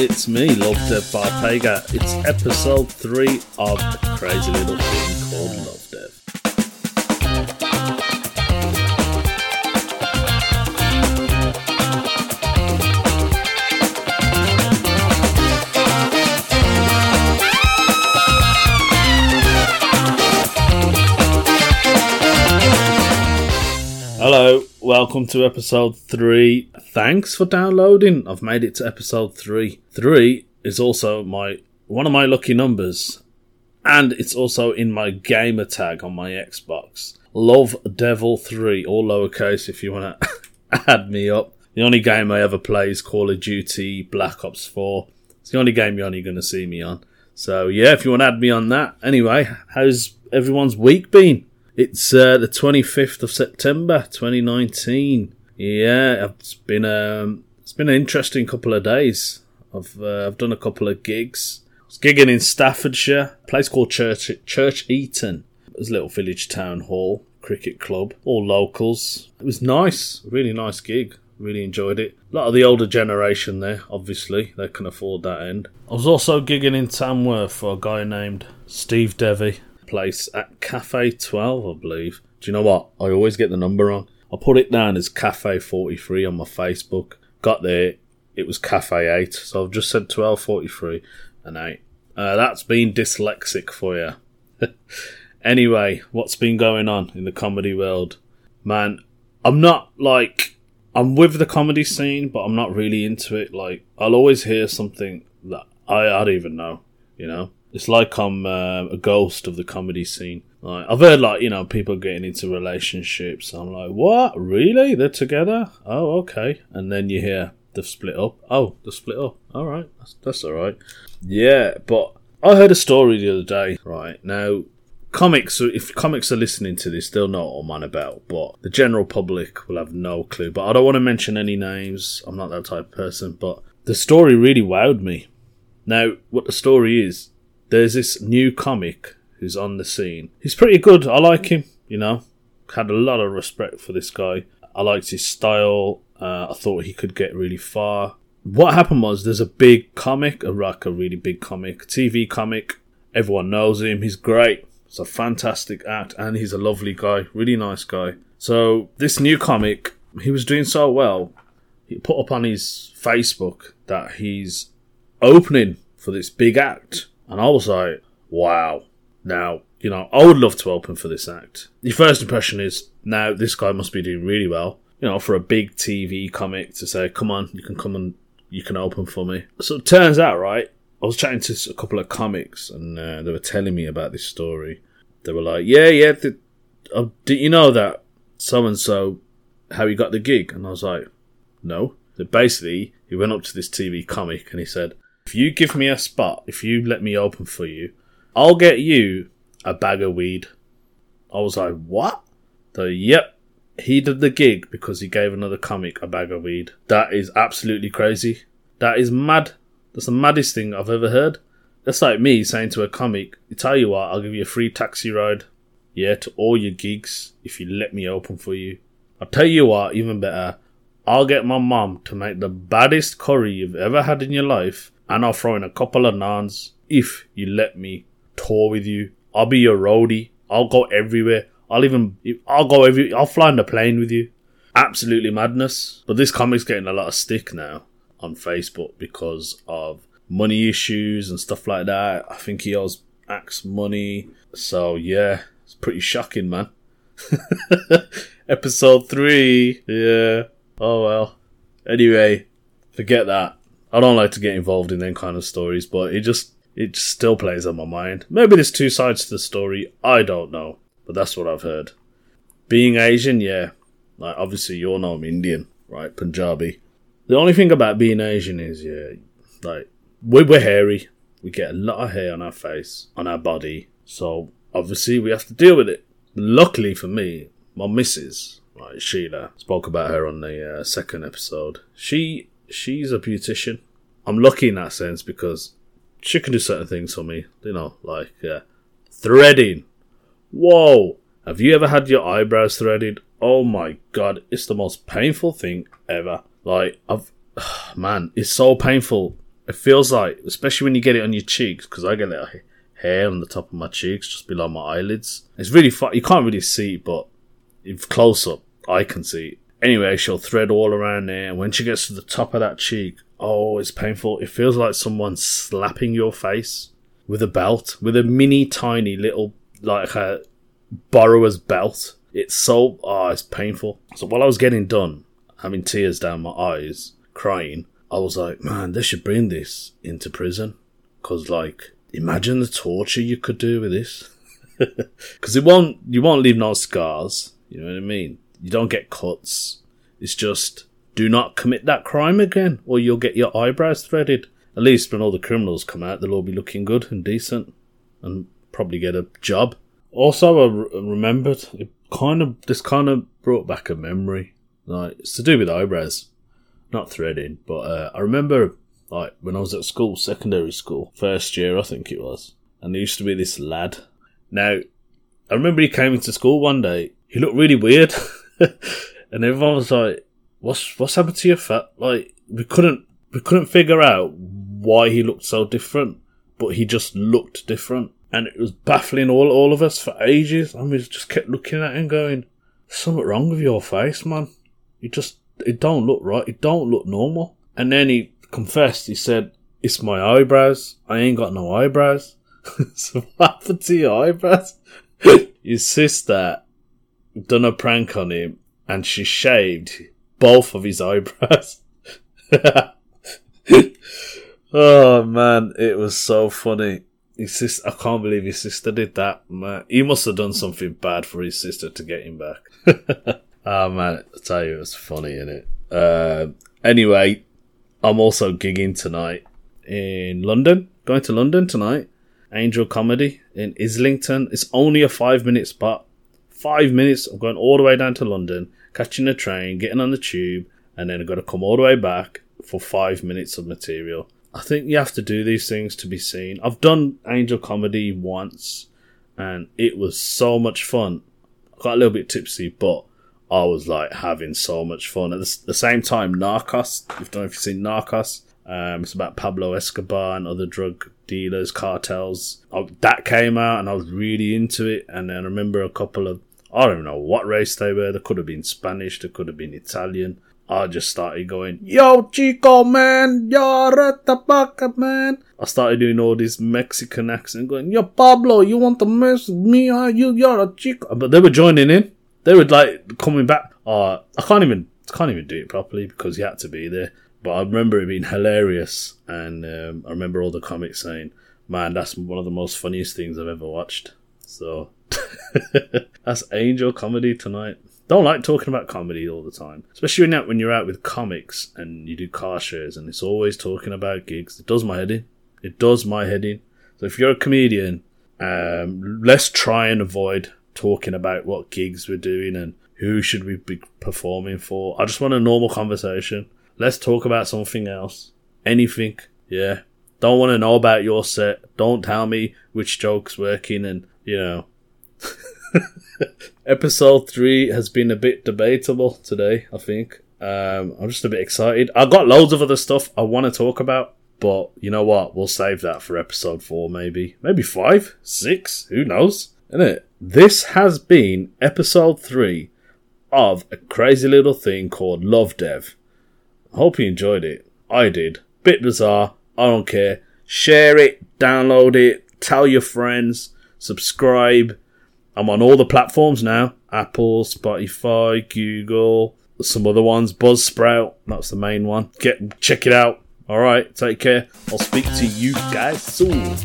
it's me, Love Dev Barpaga. It's episode three of a crazy little thing called Lovdev. Hello, welcome to episode three. Thanks for downloading. I've made it to episode three. Three is also my one of my lucky numbers, and it's also in my gamer tag on my Xbox. Love Devil Three, all lowercase. If you want to add me up, the only game I ever play is Call of Duty Black Ops Four. It's the only game you're only going to see me on. So yeah, if you want to add me on that. Anyway, how's everyone's week been? It's uh, the 25th of September 2019. Yeah, it's been um, it's been an interesting couple of days. I've uh, I've done a couple of gigs. I was gigging in Staffordshire, place called Church Church Eaton. It was a little village town hall cricket club, all locals. It was nice, really nice gig. Really enjoyed it. A lot of the older generation there, obviously, they can afford that end. I was also gigging in Tamworth for a guy named Steve Devy place at Cafe 12, I believe. Do you know what? I always get the number wrong. I put it down as Cafe 43 on my Facebook. Got there, it was Cafe 8, so I've just said 1243 and 8. Uh, that's been dyslexic for you. anyway, what's been going on in the comedy world? Man, I'm not like. I'm with the comedy scene, but I'm not really into it. Like, I'll always hear something that I, I don't even know, you know? It's like I'm uh, a ghost of the comedy scene. Like I've heard like you know people getting into relationships. I'm like, what? Really? They're together? Oh, okay. And then you hear they've split up. Oh, they've split up. All right, that's, that's all right. Yeah, but I heard a story the other day. Right now, comics. If comics are listening to this, they'll know what I'm on about. But the general public will have no clue. But I don't want to mention any names. I'm not that type of person. But the story really wowed me. Now, what the story is, there's this new comic who's on the scene. He's pretty good. I like him, you know. Had a lot of respect for this guy. I liked his style. Uh, I thought he could get really far. What happened was there's a big comic, a like a really big comic, TV comic. Everyone knows him. He's great. It's a fantastic act, and he's a lovely guy, really nice guy. So this new comic, he was doing so well. He put up on his Facebook that he's opening for this big act and I was like, wow. Now, you know, I would love to open for this act. Your first impression is, now this guy must be doing really well. You know, for a big TV comic to say, come on, you can come and you can open for me. So it turns out, right, I was chatting to a couple of comics and uh, they were telling me about this story. They were like, yeah, yeah, oh, did you know that so and so, how he got the gig? And I was like, no. So basically, he went up to this TV comic and he said, if you give me a spot, if you let me open for you, I'll get you a bag of weed. I was like, what? So, yep, he did the gig because he gave another comic a bag of weed. That is absolutely crazy. That is mad. That's the maddest thing I've ever heard. That's like me saying to a comic, tell you what, I'll give you a free taxi ride. Yeah, to all your gigs if you let me open for you. I'll tell you what, even better, I'll get my mom to make the baddest curry you've ever had in your life and I'll throw in a couple of nans if you let me tour with you. I'll be your roadie. I'll go everywhere. I'll even I'll go every I'll fly on the plane with you. Absolutely madness. But this comic's getting a lot of stick now on Facebook because of money issues and stuff like that. I think he owes Axe money. So yeah, it's pretty shocking, man. Episode three. Yeah. Oh well. Anyway, forget that. I don't like to get involved in them kind of stories, but it just it still plays on my mind. Maybe there's two sides to the story. I don't know, but that's what I've heard. Being Asian, yeah, like obviously you all know I'm Indian, right? Punjabi. The only thing about being Asian is, yeah, like we we're hairy. We get a lot of hair on our face, on our body, so obviously we have to deal with it. Luckily for me, my missus, right, Sheila, spoke about her on the uh, second episode. She she's a beautician. I'm lucky in that sense because she can do certain things for me. You know, like uh, threading. Whoa! Have you ever had your eyebrows threaded? Oh my god, it's the most painful thing ever. Like I've, man, it's so painful. it feels like, especially when you get it on your cheeks, because I get little hair on the top of my cheeks, just below my eyelids. It's really fun. You can't really see, but if close up, I can see. Anyway, she'll thread all around there, and when she gets to the top of that cheek, oh, it's painful. It feels like someone's slapping your face with a belt, with a mini tiny little, like a borrower's belt. It's so, oh, it's painful. So while I was getting done, having tears down my eyes, crying, I was like, man, they should bring this into prison. Cause like, imagine the torture you could do with this. Cause it won't, you won't leave no scars. You know what I mean? You don't get cuts. It's just, do not commit that crime again, or you'll get your eyebrows threaded. At least when all the criminals come out, they'll all be looking good and decent, and probably get a job. Also, I remembered it kind of this kind of brought back a memory. Like it's to do with eyebrows, not threading. But uh, I remember like when I was at school, secondary school, first year I think it was, and there used to be this lad. Now, I remember he came into school one day. He looked really weird, and everyone was like, "What's what's happened to your fat?" Like we couldn't we couldn't figure out why he looked so different, but he just looked different, and it was baffling all all of us for ages. And we just kept looking at him, going, "There's something wrong with your face, man. You just it don't look right. It don't look normal." And then he confessed. He said, "It's my eyebrows. I ain't got no eyebrows." so what happened to your eyebrows? His sister done a prank on him, and she shaved both of his eyebrows. oh man, it was so funny. His sister, I can't believe his sister did that. Man, he must have done something bad for his sister to get him back. oh man, I tell you, it was funny, in it. Uh, anyway, I'm also gigging tonight in London. Going to London tonight. Angel Comedy in Islington. It's only a five minute spot. Five minutes. I'm going all the way down to London, catching a train, getting on the tube, and then I've got to come all the way back for five minutes of material. I think you have to do these things to be seen. I've done Angel Comedy once, and it was so much fun. I got a little bit tipsy, but I was like having so much fun. At the, the same time, Narcos. I don't know if you've seen Narcos. Um, it's about Pablo Escobar and other drug dealers, cartels. Oh, that came out, and I was really into it. And then I remember a couple of I don't even know what race they were. They could have been Spanish. They could have been Italian. I just started going, Yo, Chico, man, yo, retabaca, man. I started doing all this Mexican accent, going, Yo, Pablo, you want to mess with me? Huh? You, you're a Chico. But they were joining in. They were like coming back. Uh, I can't even, can't even do it properly because you had to be there. But I remember it being hilarious, and um, I remember all the comics saying, "Man, that's one of the most funniest things I've ever watched." So that's Angel comedy tonight. Don't like talking about comedy all the time, especially when, when you're out with comics and you do car shares and it's always talking about gigs. It does my head in. It does my head in. So if you're a comedian, um, let's try and avoid talking about what gigs we're doing and who should we be performing for. I just want a normal conversation. Let's talk about something else. Anything. Yeah. Don't want to know about your set. Don't tell me which joke's working and, you know, Episode three has been a bit debatable today. I think um, I'm just a bit excited. I've got loads of other stuff I want to talk about, but you know what? We'll save that for episode four, maybe, maybe five, six. Who knows? Isn't it? This has been episode three of a crazy little thing called Lovdev. I hope you enjoyed it. I did. Bit bizarre. I don't care. Share it, download it, tell your friends, subscribe I'm on all the platforms now Apple, Spotify, Google, some other ones, Buzzsprout. That's the main one. Get check it out. All right, take care. I'll speak to you guys soon.